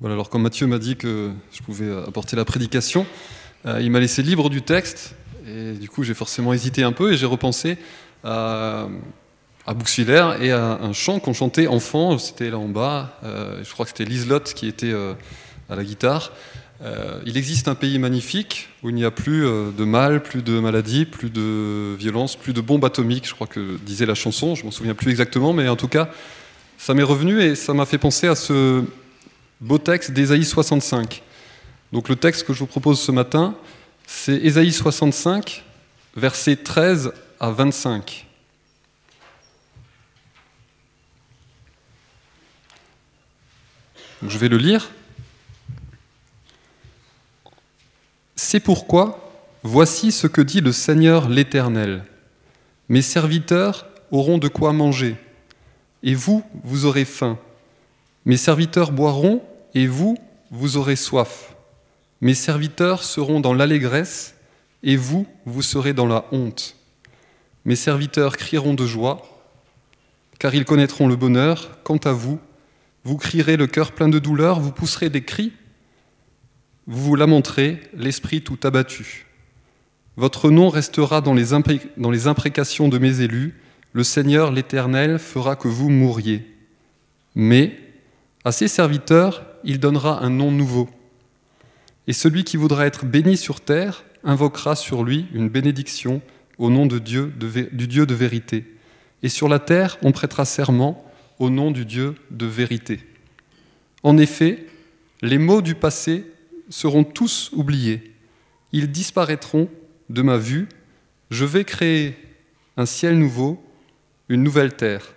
Voilà, alors quand Mathieu m'a dit que je pouvais apporter la prédication, euh, il m'a laissé libre du texte, et du coup j'ai forcément hésité un peu, et j'ai repensé à, à et à un chant qu'on chantait enfant, c'était là en bas, euh, je crois que c'était Liselotte qui était euh, à la guitare. il existe un pays magnifique où il n'y a plus de mal, plus de maladies, plus de violence, plus de bombes atomiques, je crois que disait la chanson, je m'en souviens plus exactement, mais en tout cas, ça m'est revenu et ça m'a fait penser à ce beau texte d'Ésaïe 65. Donc le texte que je vous propose ce matin, c'est Ésaïe 65, versets 13 à 25. je vais le lire. C'est pourquoi, voici ce que dit le Seigneur l'Éternel. Mes serviteurs auront de quoi manger, et vous, vous aurez faim. Mes serviteurs boiront, et vous, vous aurez soif. Mes serviteurs seront dans l'allégresse, et vous, vous serez dans la honte. Mes serviteurs crieront de joie, car ils connaîtront le bonheur. Quant à vous, vous crierez le cœur plein de douleur, vous pousserez des cris, vous vous lamenterez, l'esprit tout abattu. Votre nom restera dans les, imprécations de mes élus, le Seigneur l'Éternel fera que vous mouriez. Mais à ses serviteurs, il donnera un nom nouveau. Et celui qui voudra être béni sur terre invoquera sur lui une bénédiction au nom de Dieu, du Dieu de vérité. Et sur la terre, on prêtera serment au nom du Dieu de vérité. En effet, les mots du passé seront tous oubliés. Ils disparaîtront de ma vue. Je vais créer un ciel nouveau, une nouvelle terre.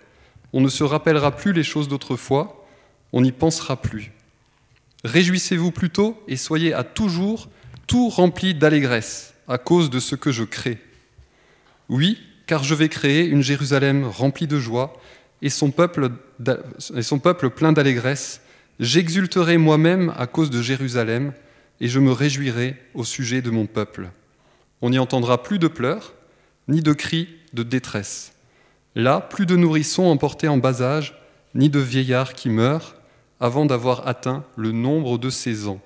On ne se rappellera plus les choses d'autrefois, on n'y pensera plus. Réjouissez-vous plutôt et soyez à toujours tout rempli d'allégresse à cause de ce que je crée. Oui, car je vais créer une Jérusalem remplie de joie et son peuple, et son peuple plein d'allégresse. J'exulterai moi-même à cause de Jérusalem et je me réjouirai au sujet de mon peuple. On n'y entendra plus de pleurs, ni de cris de détresse. Là, plus de nourrissons emportés en bas âge, ni de vieillards qui meurent, avant d'avoir atteint le nombre de ses ans.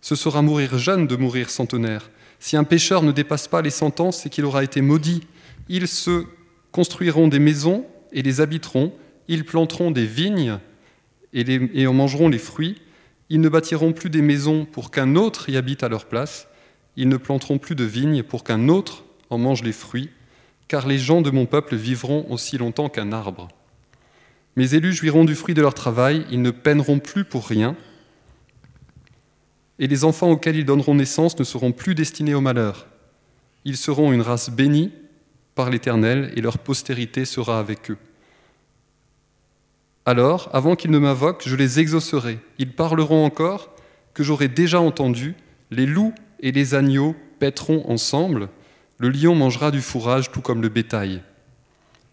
Ce sera mourir jeune de mourir centenaire. Si un pécheur ne dépasse pas les cent ans, c'est qu'il aura été maudit. Ils se construiront des maisons et les habiteront, ils planteront des vignes et, et en mangeront les fruits. Ils ne bâtiront plus des maisons pour qu'un autre y habite à leur place. Ils ne planteront plus de vignes pour qu'un autre en mange les fruits, car les gens de mon peuple vivront aussi longtemps qu'un arbre. Mes élus jouiront du fruit de leur travail, ils ne peineront plus pour rien, et les enfants auxquels ils donneront naissance ne seront plus destinés au malheur. Ils seront une race bénie par l'Éternel, et leur postérité sera avec eux. Alors, avant qu'ils ne m'invoquent, je les exaucerai. Ils parleront encore que j'aurai déjà entendu. Les loups et les agneaux paîtront ensemble. Le lion mangera du fourrage tout comme le bétail.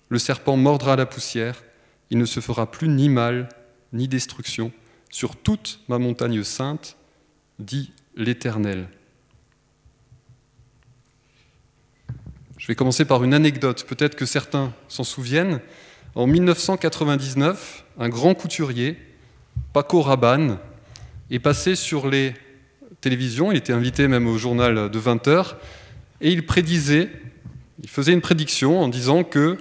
Le serpent mordra la poussière il ne se fera plus ni mal, ni destruction sur toute ma montagne sainte, dit l'Éternel. Je vais commencer par une anecdote, peut-être que certains s'en souviennent. En 1999, un grand couturier, Paco Rabanne, est passé sur les télévisions, il était invité même au journal de 20 heures, et il prédisait, il faisait une prédiction en disant que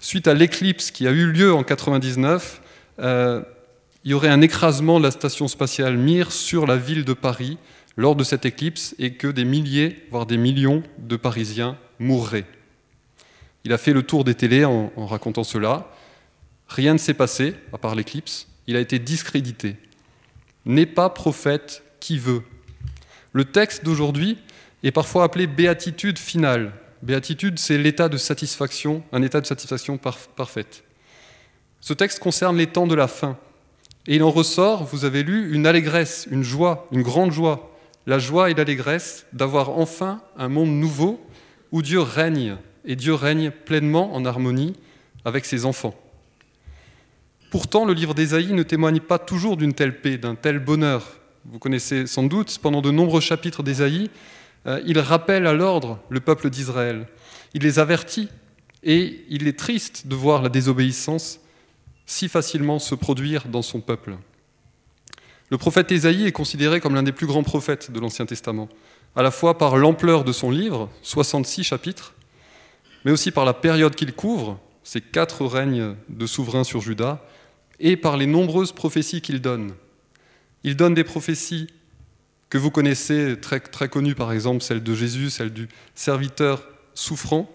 suite à l'éclipse qui a eu lieu en 99, euh, il y aurait un écrasement de la station spatiale Mir sur la ville de Paris lors de cette éclipse et que des milliers, voire des millions de Parisiens mourraient. Il a fait le tour des télés en, en racontant cela. Rien ne s'est passé, à part l'éclipse. Il a été discrédité. N'est pas prophète qui veut. Le texte d'aujourd'hui est parfois appelé béatitude finale, Béatitude, c'est l'état de satisfaction, un état de satisfaction parfaite. Ce texte concerne les temps de la fin. Et il en ressort, vous avez lu, une allégresse, une joie, une grande joie. La joie et l'allégresse d'avoir enfin un monde nouveau où Dieu règne, et Dieu règne pleinement en harmonie avec ses enfants. Pourtant, le livre d'Ésaïe ne témoigne pas toujours d'une telle paix, d'un tel bonheur. Vous connaissez sans doute, pendant de nombreux chapitres d'Ésaïe, il rappelle à l'ordre le peuple d'Israël. Il les avertit et il est triste de voir la désobéissance si facilement se produire dans son peuple. Le prophète Ésaïe est considéré comme l'un des plus grands prophètes de l'Ancien Testament, à la fois par l'ampleur de son livre, 66 chapitres, mais aussi par la période qu'il couvre, ces quatre règnes de souverains sur Juda, et par les nombreuses prophéties qu'il donne. Il donne des prophéties que vous connaissez, très, très connues par exemple, celle de Jésus, celle du serviteur souffrant,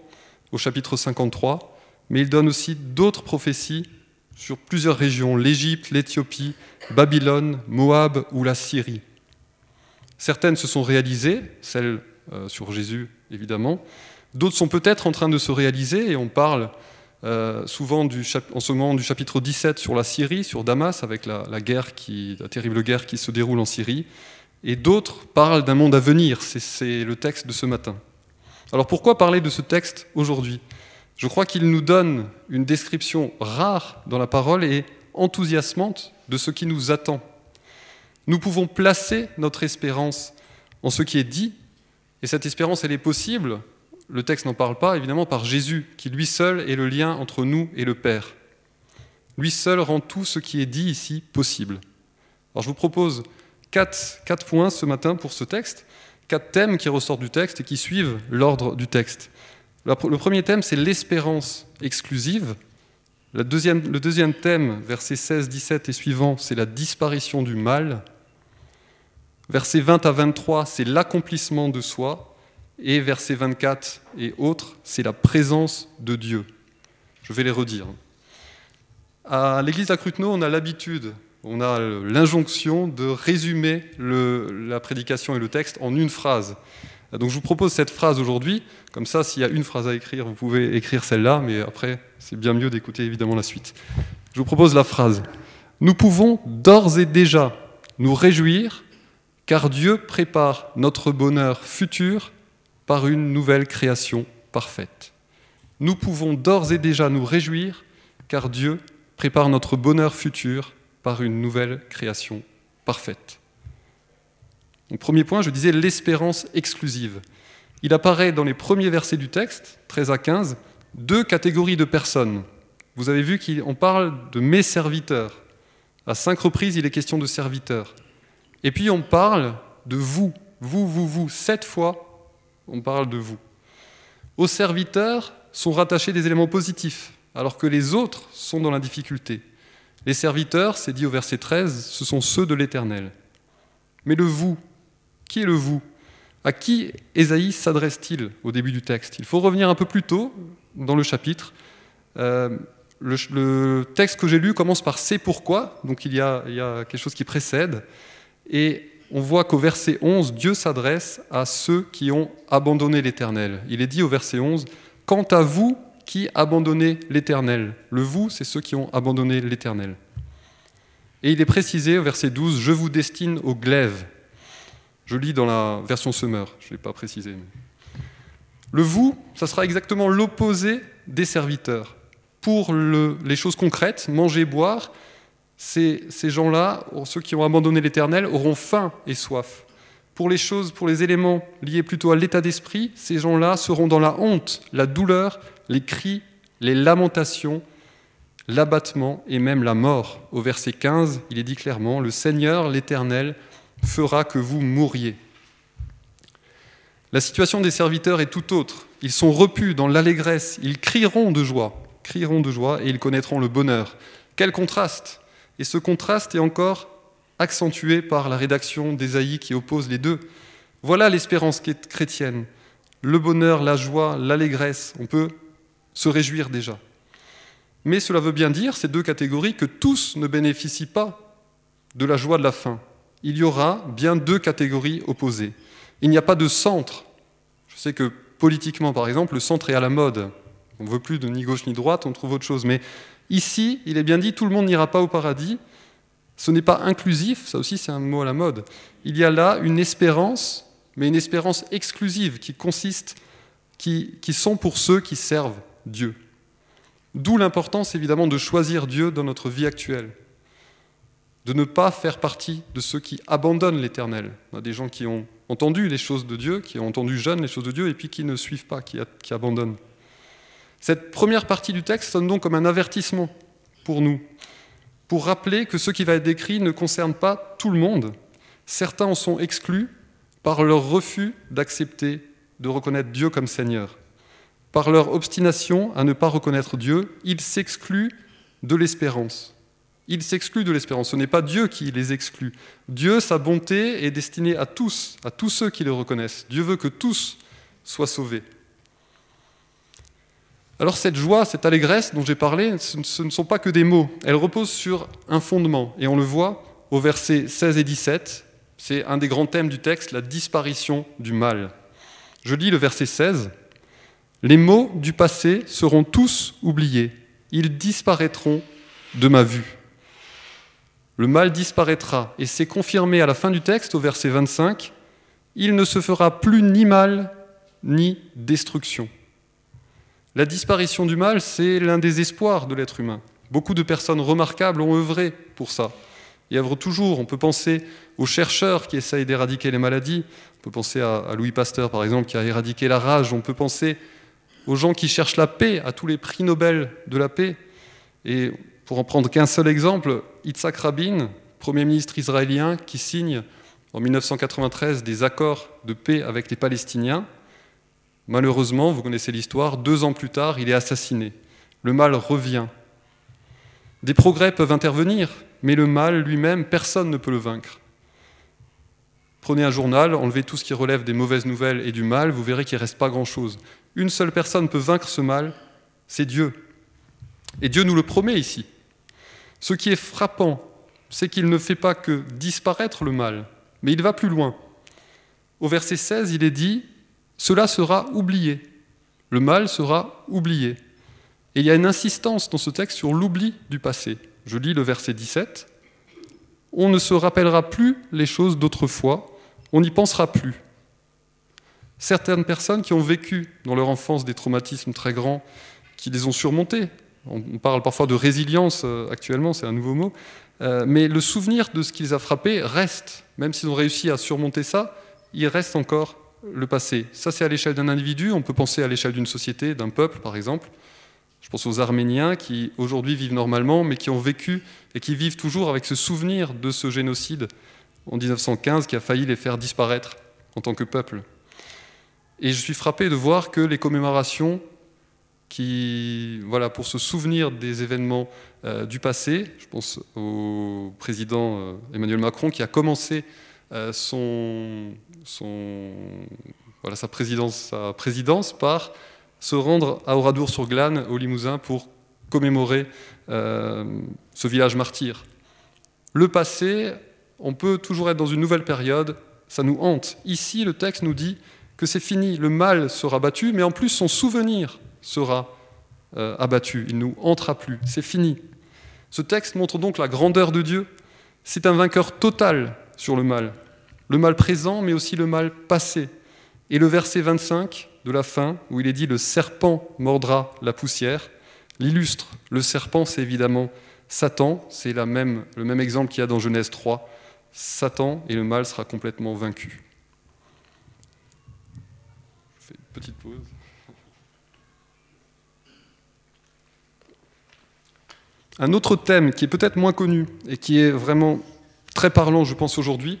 au chapitre 53, mais il donne aussi d'autres prophéties sur plusieurs régions, l'Égypte, l'Éthiopie, Babylone, Moab ou la Syrie. Certaines se sont réalisées, celles euh, sur Jésus évidemment, d'autres sont peut-être en train de se réaliser, et on parle euh, souvent en ce moment du chapitre 17 sur la Syrie, sur Damas, avec la, guerre qui, la terrible guerre qui se déroule en Syrie, et d'autres parlent d'un monde à venir, c'est le texte de ce matin. Alors pourquoi parler de ce texte aujourd'hui? Je crois qu'il nous donne une description rare dans la parole et enthousiasmante de ce qui nous attend. Nous pouvons placer notre espérance en ce qui est dit, et cette espérance, elle est possible, le texte n'en parle pas, évidemment, par Jésus, qui lui seul est le lien entre nous et le Père. Lui seul rend tout ce qui est dit ici possible. Alors je vous propose quatre, points ce matin pour ce texte, quatre thèmes qui ressortent du texte et qui suivent l'ordre du texte. Le premier thème, c'est l'espérance exclusive. Le deuxième, thème, versets 16, 17 et suivants, c'est la disparition du mal. Versets 20 à 23, c'est l'accomplissement de soi. Et versets 24 et autres, c'est la présence de Dieu. Je vais les redire. À l'église à on a l'habitude, on a l'injonction de résumer la prédication et le texte en une phrase. Donc je vous propose cette phrase aujourd'hui, comme ça s'il y a une phrase à écrire, vous pouvez écrire celle-là, mais après c'est bien mieux d'écouter évidemment la suite. Je vous propose la phrase. Nous pouvons d'ores et déjà nous réjouir car Dieu prépare notre bonheur futur par une nouvelle création parfaite. Nous pouvons d'ores et déjà nous réjouir car Dieu prépare notre bonheur futur par une nouvelle création parfaite. Premier point, je disais l'espérance exclusive. Il apparaît dans les premiers versets du texte, 13 à 15, deux catégories de personnes. Vous avez vu qu'on parle de mes serviteurs. À cinq reprises, il est question de serviteurs. Et puis on parle de vous, vous, vous, vous. Sept fois, on parle de vous. Aux serviteurs sont rattachés des éléments positifs, alors que les autres sont dans la difficulté. Les serviteurs, c'est dit au verset 13, ce sont ceux de l'Éternel. Mais le vous, qui est le vous? À qui Ésaïe s'adresse-t-il au début du texte? Il faut revenir un peu plus tôt dans le chapitre. Euh, le, texte que j'ai lu commence par C'est pourquoi, donc il y, a, il y a quelque chose qui précède. Et on voit qu'au verset 11, Dieu s'adresse à ceux qui ont abandonné l'Éternel. Il est dit au verset 11, Quant à vous qui abandonnez l'Éternel. Le vous, c'est ceux qui ont abandonné l'Éternel. Et il est précisé au verset 12, Je vous destine au glaive. Je lis dans la version Semeur, je ne l'ai pas précisé. Le vous, ça sera exactement l'opposé des serviteurs. Pour les choses concrètes, manger, boire, ces, ces gens-là, ceux qui ont abandonné l'Éternel, auront faim et soif. Pour les choses, pour les éléments liés plutôt à l'état d'esprit, ces gens-là seront dans la honte, la douleur, les cris, les lamentations, l'abattement et même la mort. Au verset 15, il est dit clairement, Le Seigneur, l'Éternel, fera que vous mouriez. La situation des serviteurs est tout autre. Ils sont repus dans l'allégresse, ils crieront de joie, crieront de joie et ils connaîtront le bonheur. Quel contraste Et ce contraste est encore accentué par la rédaction d'Ésaïe qui oppose les deux. Voilà l'espérance chrétienne. Le bonheur, la joie, l'allégresse, on peut se réjouir déjà. Mais cela veut bien dire, ces deux catégories, que tous ne bénéficient pas de la joie de la fin il y aura bien deux catégories opposées. Il n'y a pas de centre. Je sais que politiquement, par exemple, le centre est à la mode. On ne veut plus de ni gauche ni droite, on trouve autre chose. Mais ici, il est bien dit, tout le monde n'ira pas au paradis. Ce n'est pas inclusif, ça aussi c'est un mot à la mode. Il y a là une espérance, mais une espérance exclusive qui consiste, qui, qui sont pour ceux qui servent Dieu. D'où l'importance évidemment de choisir Dieu dans notre vie actuelle de ne pas faire partie de ceux qui abandonnent l'Éternel. On a des gens qui ont entendu les choses de Dieu, qui ont entendu jeunes les choses de Dieu, et puis qui ne suivent pas, qui, abandonnent. Cette première partie du texte sonne donc comme un avertissement pour nous. pour rappeler que ce qui va être décrit ne concerne pas tout le monde. Certains en sont exclus par leur refus d'accepter, de reconnaître Dieu comme Seigneur. Par leur obstination à ne pas reconnaître Dieu, ils s'excluent de l'espérance. Ils s'excluent de l'espérance. Ce n'est pas Dieu qui les exclut. Dieu, sa bonté est destinée à tous, à tous ceux qui le reconnaissent. Dieu veut que tous soient sauvés. Alors cette joie, cette allégresse dont j'ai parlé, ce ne sont pas que des mots. Elles reposent sur un fondement. Et on le voit au verset 16 et 17. C'est un des grands thèmes du texte, la disparition du mal. Je lis le verset 16. Les mots du passé seront tous oubliés. Ils disparaîtront de ma vue. Le mal disparaîtra. Et c'est confirmé à la fin du texte, au verset 25. Il ne se fera plus ni mal ni destruction. La disparition du mal, c'est l'un des espoirs de l'être humain. Beaucoup de personnes remarquables ont œuvré pour ça. Et œuvrent toujours. On peut penser aux chercheurs qui essayent d'éradiquer les maladies. On peut penser à Louis Pasteur, par exemple, qui a éradiqué la rage. On peut penser aux gens qui cherchent la paix, à tous les prix Nobel de la paix. Et pour en prendre qu'un seul exemple, Yitzhak Rabin, Premier ministre israélien, qui signe en 1993 des accords de paix avec les Palestiniens. Malheureusement, vous connaissez l'histoire, deux ans plus tard, il est assassiné. Le mal revient. Des progrès peuvent intervenir, mais le mal lui-même, personne ne peut le vaincre. Prenez un journal, enlevez tout ce qui relève des mauvaises nouvelles et du mal, vous verrez qu'il ne reste pas grand-chose. Une seule personne peut vaincre ce mal, c'est Dieu. Et Dieu nous le promet ici. Ce qui est frappant, c'est qu'il ne fait pas que disparaître le mal, mais il va plus loin. Au verset 16, il est dit cela sera oublié. Le mal sera oublié. Et il y a une insistance dans ce texte sur l'oubli du passé. Je lis le verset 17. On ne se rappellera plus les choses d'autrefois, on n'y pensera plus. Certaines personnes qui ont vécu dans leur enfance des traumatismes très grands, qui les ont surmontés, on parle parfois de résilience euh, actuellement, c'est un nouveau mot, euh, mais le souvenir de ce qui les a frappés reste. Même s'ils ont réussi à surmonter ça, il reste encore le passé. Ça, c'est à l'échelle d'un individu. On peut penser à l'échelle d'une société, d'un peuple, par exemple. Je pense aux Arméniens qui aujourd'hui vivent normalement, mais qui ont vécu et qui vivent toujours avec ce souvenir de ce génocide en 1915 qui a failli les faire disparaître en tant que peuple. Et je suis frappé de voir que les commémorations qui, voilà, pour se souvenir des événements euh, du passé, je pense au président euh, Emmanuel Macron qui a commencé euh, son, voilà, sa, présidence, sa présidence par se rendre à Oradour-sur-Glane, au Limousin, pour commémorer ce village martyr. Le passé, on peut toujours être dans une nouvelle période, ça nous hante. Ici, le texte nous dit que c'est fini, le mal sera battu, mais en plus son souvenir sera euh, abattu, il nous hantera plus, c'est fini. Ce texte montre donc la grandeur de Dieu. C'est un vainqueur total sur le mal. Le mal présent, mais aussi le mal passé. Et le verset 25 de la fin, où il est dit Le serpent mordra la poussière, l'illustre. Le serpent, c'est évidemment Satan, c'est même, le même exemple qu'il y a dans Genèse 3. Satan et le mal sera complètement vaincu. Une petite pause. Un autre thème qui est peut-être moins connu et qui est vraiment très parlant, je pense, aujourd'hui,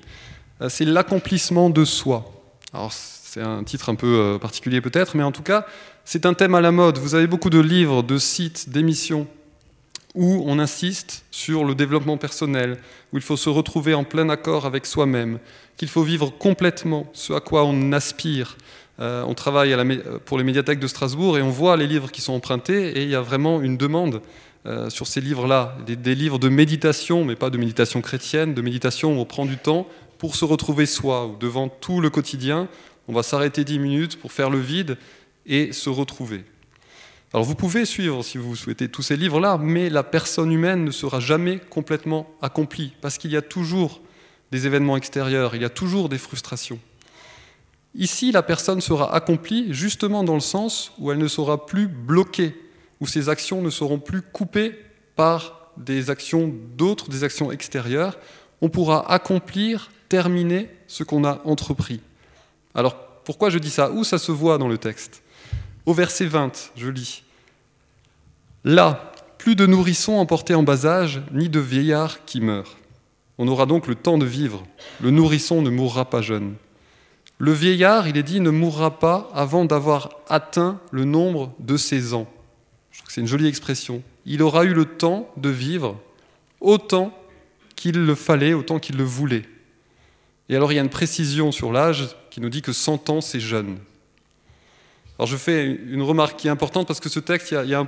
euh, c'est l'accomplissement de soi. Alors, c'est un titre un peu euh, particulier peut-être, mais en tout cas, c'est un thème à la mode. Vous avez beaucoup de livres, de sites, d'émissions où on insiste sur le développement personnel, où il faut se retrouver en plein accord avec soi-même, qu'il faut vivre complètement ce à quoi on aspire. Euh, on travaille pour les médiathèques de Strasbourg et on voit les livres qui sont empruntés et il y a vraiment une demande sur ces livres-là, des, livres de méditation, mais pas de méditation chrétienne, de méditation où on prend du temps pour se retrouver soi, ou devant tout le quotidien, on va s'arrêter dix minutes pour faire le vide et se retrouver. Alors vous pouvez suivre, si vous souhaitez, tous ces livres-là, mais la personne humaine ne sera jamais complètement accomplie, parce qu'il y a toujours des événements extérieurs, il y a toujours des frustrations. Ici, la personne sera accomplie justement dans le sens où elle ne sera plus bloquée, où ses actions ne seront plus coupées par des actions d'autres, des actions extérieures. On pourra accomplir terminer ce qu'on a entrepris. Alors, pourquoi je dis ça? Où ça se voit dans le texte? Au verset 20, je lis. Là, plus de nourrissons emportés en bas âge, ni de vieillards qui meurent. On aura donc le temps de vivre. Le nourrisson ne mourra pas jeune. Le vieillard, il est dit, ne mourra pas avant d'avoir atteint le nombre de ses ans. Je trouve que c'est une jolie expression. Il aura eu le temps de vivre autant qu'il le fallait, autant qu'il le voulait. Et alors il y a une précision sur l'âge qui nous dit que 100 ans, c'est jeune. Alors je fais une remarque qui est importante parce que ce texte, il y a,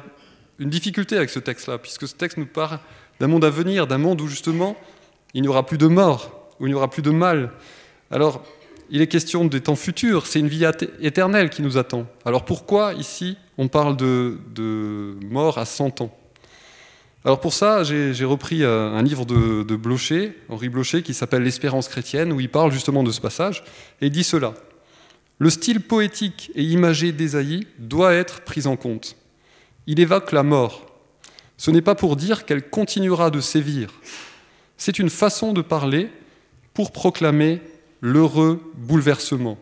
une difficulté avec ce texte-là, puisque ce texte nous parle d'un monde à venir, d'un monde où justement il n'y aura plus de mort, où il n'y aura plus de mal. Alors il est question des temps futurs, c'est une vie éternelle qui nous attend. Alors pourquoi ici on parle de, mort à 100 ans? Alors pour ça, j'ai repris euh, un livre de, de Blocher, Henri Blocher, qui s'appelle L'espérance chrétienne, où il parle justement de ce passage, et il dit cela. Le style poétique et imagé d'Ésaïe doit être pris en compte. Il évoque la mort. Ce n'est pas pour dire qu'elle continuera de sévir. C'est une façon de parler pour proclamer l'heureux bouleversement.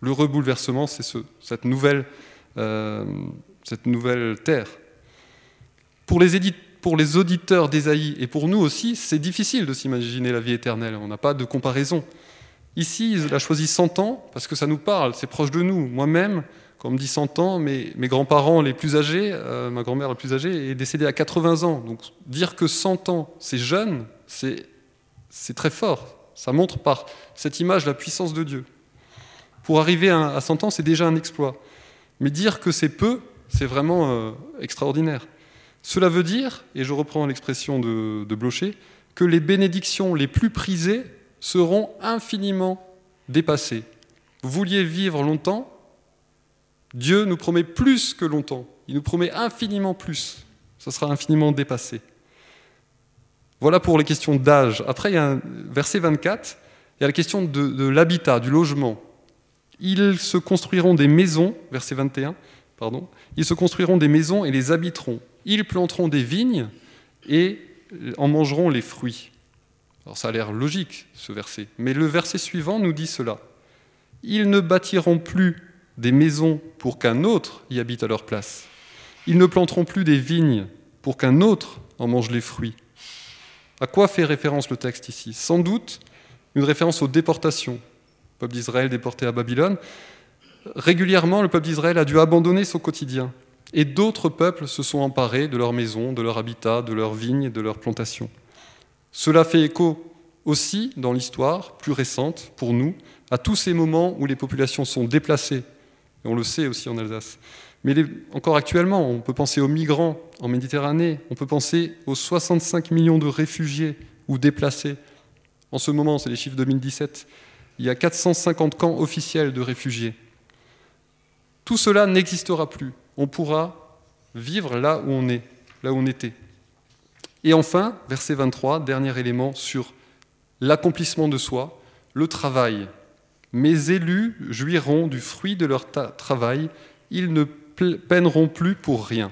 L'heureux bouleversement, c'est ce, cette, nouvelle, euh, cette nouvelle terre. Pour les pour les auditeurs d'Ésaïe et pour nous aussi, c'est difficile de s'imaginer la vie éternelle. On n'a pas de comparaison. Ici, il a choisi 100 ans parce que ça nous parle, c'est proche de nous. Moi-même, quand on me dit 100 ans, mes, mes grands-parents les plus âgés, euh, ma grand-mère la plus âgée, est décédée à 80 ans. Donc dire que 100 ans, c'est jeune, c'est très fort. Ça montre par cette image la puissance de Dieu. Pour arriver à 100 ans, c'est déjà un exploit. Mais dire que c'est peu, c'est vraiment euh, extraordinaire. Cela veut dire, et je reprends l'expression de, Blocher, que les bénédictions les plus prisées seront infiniment dépassées. Vous vouliez vivre longtemps Dieu nous promet plus que longtemps. Il nous promet infiniment plus. Ça sera infiniment dépassé. Voilà pour les questions d'âge. Après, il y a un verset 24, il y a la question de, de l'habitat, du logement. Ils se construiront des maisons, verset 21, pardon, ils se construiront des maisons et les habiteront. Ils planteront des vignes et en mangeront les fruits. Alors ça a l'air logique, ce verset. Mais le verset suivant nous dit cela. Ils ne bâtiront plus des maisons pour qu'un autre y habite à leur place. Ils ne planteront plus des vignes pour qu'un autre en mange les fruits. À quoi fait référence le texte ici? Sans doute une référence aux déportations. Le peuple d'Israël déporté à Babylone. Régulièrement, le peuple d'Israël a dû abandonner son quotidien et d'autres peuples se sont emparés de leurs maisons, de leur habitat, de leurs vignes, de leurs plantations. Cela fait écho aussi dans l'histoire plus récente, pour nous, à tous ces moments où les populations sont déplacées, et on le sait aussi en Alsace. Mais encore actuellement, on peut penser aux migrants en Méditerranée, on peut penser aux 65 millions de réfugiés ou déplacés. En ce moment, c'est les chiffres 2017, il y a 450 camps officiels de réfugiés. Tout cela n'existera plus on pourra vivre là où on est, là où on était. Et enfin, verset 23, dernier élément sur l'accomplissement de soi, le travail. Mes élus jouiront du fruit de leur travail, ils ne peineront plus pour rien.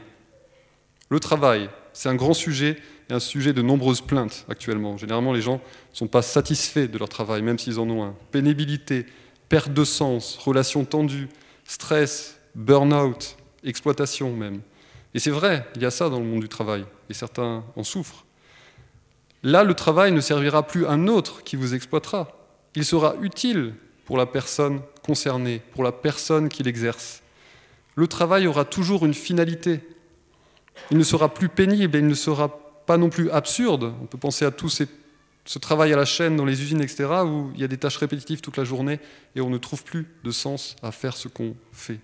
Le travail, c'est un grand sujet et un sujet de nombreuses plaintes actuellement. Généralement, les gens ne sont pas satisfaits de leur travail, même s'ils en ont un. Pénibilité, perte de sens, relations tendues, stress, burn-out, exploitation même. Et c'est vrai, il y a ça dans le monde du travail, et certains en souffrent. Là, le travail ne servira plus à un autre qui vous exploitera. Il sera utile pour la personne concernée, pour la personne qui l'exerce. Le travail aura toujours une finalité. Il ne sera plus pénible et il ne sera pas non plus absurde. On peut penser à tout ce travail à la chaîne dans les usines, etc., où il y a des tâches répétitives toute la journée et on ne trouve plus de sens à faire ce qu'on fait.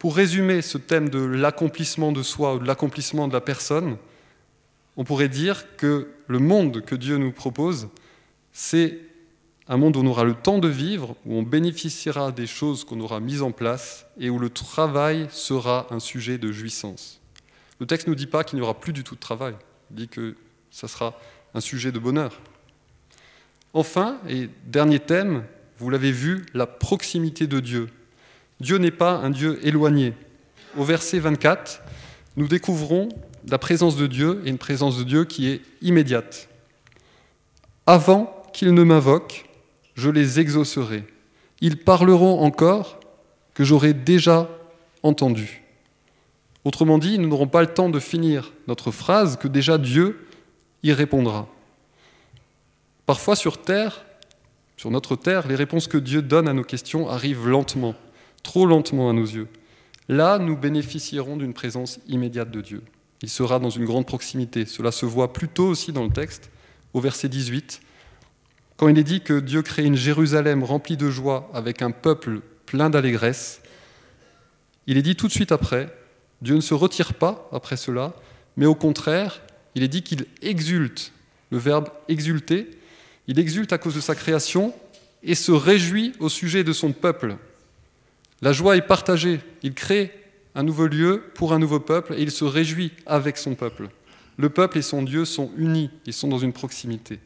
Pour résumer ce thème de l'accomplissement de soi ou de l'accomplissement de la personne, on pourrait dire que le monde que Dieu nous propose, c'est un monde où on aura le temps de vivre, où on bénéficiera des choses qu'on aura mises en place et où le travail sera un sujet de jouissance. Le texte ne nous dit pas qu'il n'y aura plus du tout de travail, il dit que ça sera un sujet de bonheur. Enfin, et dernier thème, vous l'avez vu, la proximité de Dieu. Dieu n'est pas un Dieu éloigné. Au verset 24, nous découvrons la présence de Dieu et une présence de Dieu qui est immédiate. Avant qu'ils ne m'invoquent, je les exaucerai. Ils parleront encore que j'aurai déjà entendu. Autrement dit, nous n'aurons pas le temps de finir notre phrase que déjà Dieu y répondra. Parfois sur Terre, sur notre Terre, les réponses que Dieu donne à nos questions arrivent lentement, trop lentement à nos yeux. Là, nous bénéficierons d'une présence immédiate de Dieu. Il sera dans une grande proximité. Cela se voit plutôt aussi dans le texte, au verset 18, quand il est dit que Dieu crée une Jérusalem remplie de joie avec un peuple plein d'allégresse. Il est dit tout de suite après, Dieu ne se retire pas après cela, mais au contraire, il est dit qu'il exulte. Le verbe exulter, il exulte à cause de sa création et se réjouit au sujet de son peuple. La joie est partagée. Il crée un nouveau lieu pour un nouveau peuple et il se réjouit avec son peuple. Le peuple et son Dieu sont unis, ils sont dans une proximité.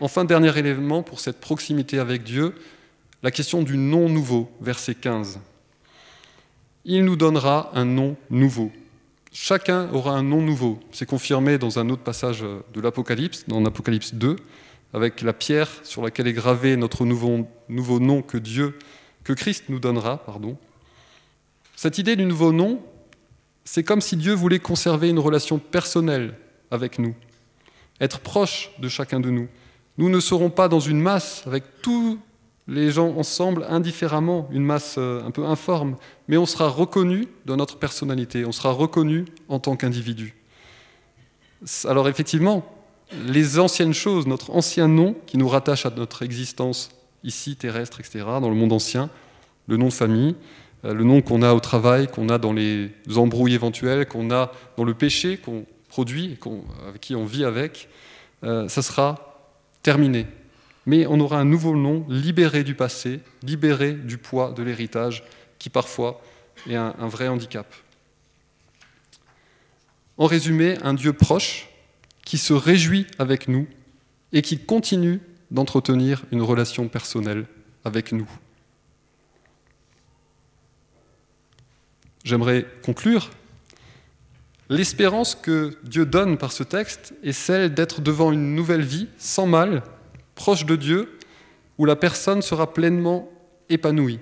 Enfin, dernier élément pour cette proximité avec Dieu, la question du nom nouveau, verset 15. Il nous donnera un nom nouveau. Chacun aura un nom nouveau. C'est confirmé dans un autre passage de l'Apocalypse, dans l'Apocalypse 2, avec la pierre sur laquelle est gravé notre nouveau, nom que Dieu, que Christ nous donnera, pardon. Cette idée du nouveau nom, c'est comme si Dieu voulait conserver une relation personnelle avec nous, être proche de chacun de nous. Nous ne serons pas dans une masse avec tous les gens ensemble indifféremment, une masse euh, un peu informe, mais on sera reconnu dans notre personnalité, on sera reconnu en tant qu'individu. Alors effectivement, les anciennes choses, notre ancien nom qui nous rattache à notre existence ici, terrestre, etc., dans le monde ancien, le nom de famille, euh, le nom qu'on a au travail, qu'on a dans les embrouilles éventuelles, qu'on a dans le péché qu'on produit, avec qui on vit avec, euh, ça sera terminé mais on aura un nouveau nom libéré du passé, libéré du poids de l'héritage, qui parfois est un, vrai handicap. En résumé, un Dieu proche qui se réjouit avec nous et qui continue d'entretenir une relation personnelle avec nous. J'aimerais conclure. L'espérance que Dieu donne par ce texte est celle d'être devant une nouvelle vie sans mal proche de Dieu, où la personne sera pleinement épanouie.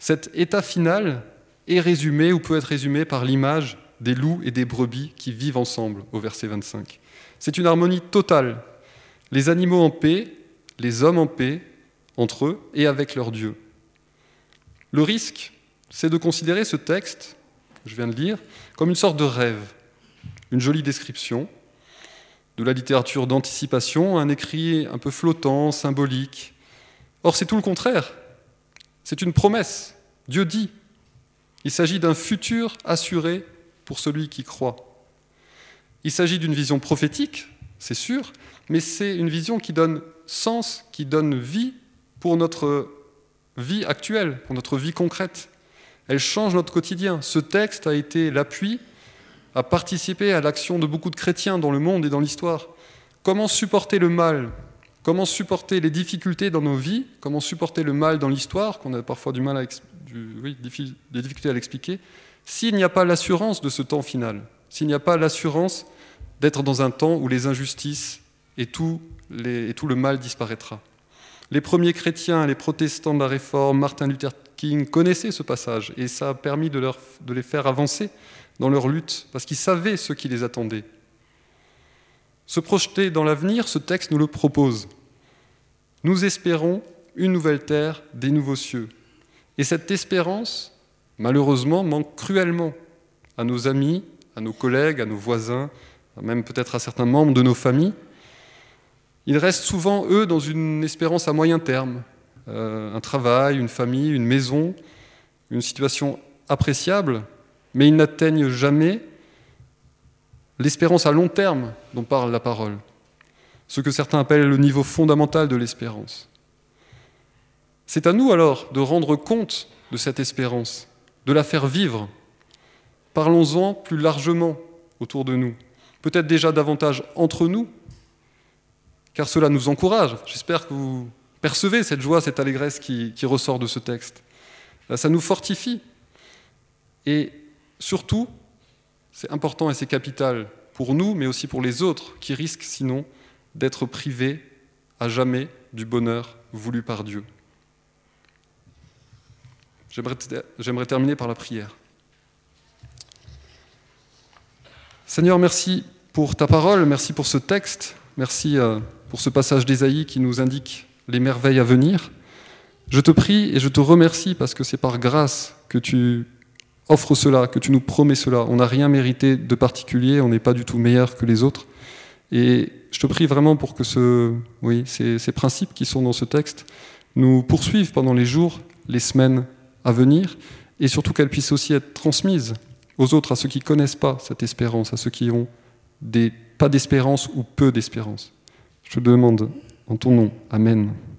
Cet état final est résumé ou peut être résumé par l'image des loups et des brebis qui vivent ensemble au verset 25. C'est une harmonie totale. Les animaux en paix, les hommes en paix, entre eux et avec leur Dieu. Le risque, c'est de considérer ce texte, je viens de lire, comme une sorte de rêve, une jolie description, de la littérature d'anticipation, un écrit un peu flottant, symbolique. Or, c'est tout le contraire. C'est une promesse. Dieu dit. Il s'agit d'un futur assuré pour celui qui croit. Il s'agit d'une vision prophétique, c'est sûr, mais c'est une vision qui donne sens, qui donne vie pour notre vie actuelle, pour notre vie concrète. Elle change notre quotidien. Ce texte a été l'appui a participé à l'action de beaucoup de chrétiens dans le monde et dans l'histoire. Comment supporter le mal? Comment supporter les difficultés dans nos vies? Comment supporter le mal dans l'histoire, qu'on a parfois du mal à, des difficultés à l'expliquer, s'il n'y a pas l'assurance de ce temps final, s'il n'y a pas l'assurance d'être dans un temps où les injustices et tout le mal disparaîtra? Les premiers chrétiens, les protestants de la Réforme, Martin Luther King connaissaient ce passage et ça a permis de, de les faire avancer dans leur lutte, parce qu'ils savaient ce qui les attendait. Se projeter dans l'avenir, ce texte nous le propose. Nous espérons une nouvelle terre, des nouveaux cieux. Et cette espérance, malheureusement, manque cruellement à nos amis, à nos collègues, à nos voisins, même peut-être à certains membres de nos familles. Ils restent souvent, eux, dans une espérance à moyen terme, un travail, une famille, une maison, une situation appréciable, mais ils n'atteignent jamais l'espérance à long terme dont parle la parole, ce que certains appellent le niveau fondamental de l'espérance. C'est à nous alors de rendre compte de cette espérance, de la faire vivre. Parlons-en plus largement autour de nous, peut-être déjà davantage entre nous, car cela nous encourage. J'espère que vous percevez cette joie, cette allégresse qui, ressort de ce texte. Ça nous fortifie. Et surtout, c'est important et c'est capital pour nous, mais aussi pour les autres qui risquent sinon d'être privés à jamais du bonheur voulu par Dieu. J'aimerais terminer par la prière. Seigneur, merci pour ta parole, merci pour ce texte, merci euh, pour ce passage d'Ésaïe qui nous indique les merveilles à venir. Je te prie et je te remercie parce que c'est par grâce que tu offres cela, que tu nous promets cela. On n'a rien mérité de particulier, on n'est pas du tout meilleur que les autres. Et je te prie vraiment pour que oui, ces, principes qui sont dans ce texte nous poursuivent pendant les jours, les semaines à venir, et surtout qu'elles puissent aussi être transmises aux autres, à ceux qui ne connaissent pas cette espérance, à ceux qui ont pas d'espérance ou peu d'espérance. Je te demande en ton nom. Amen.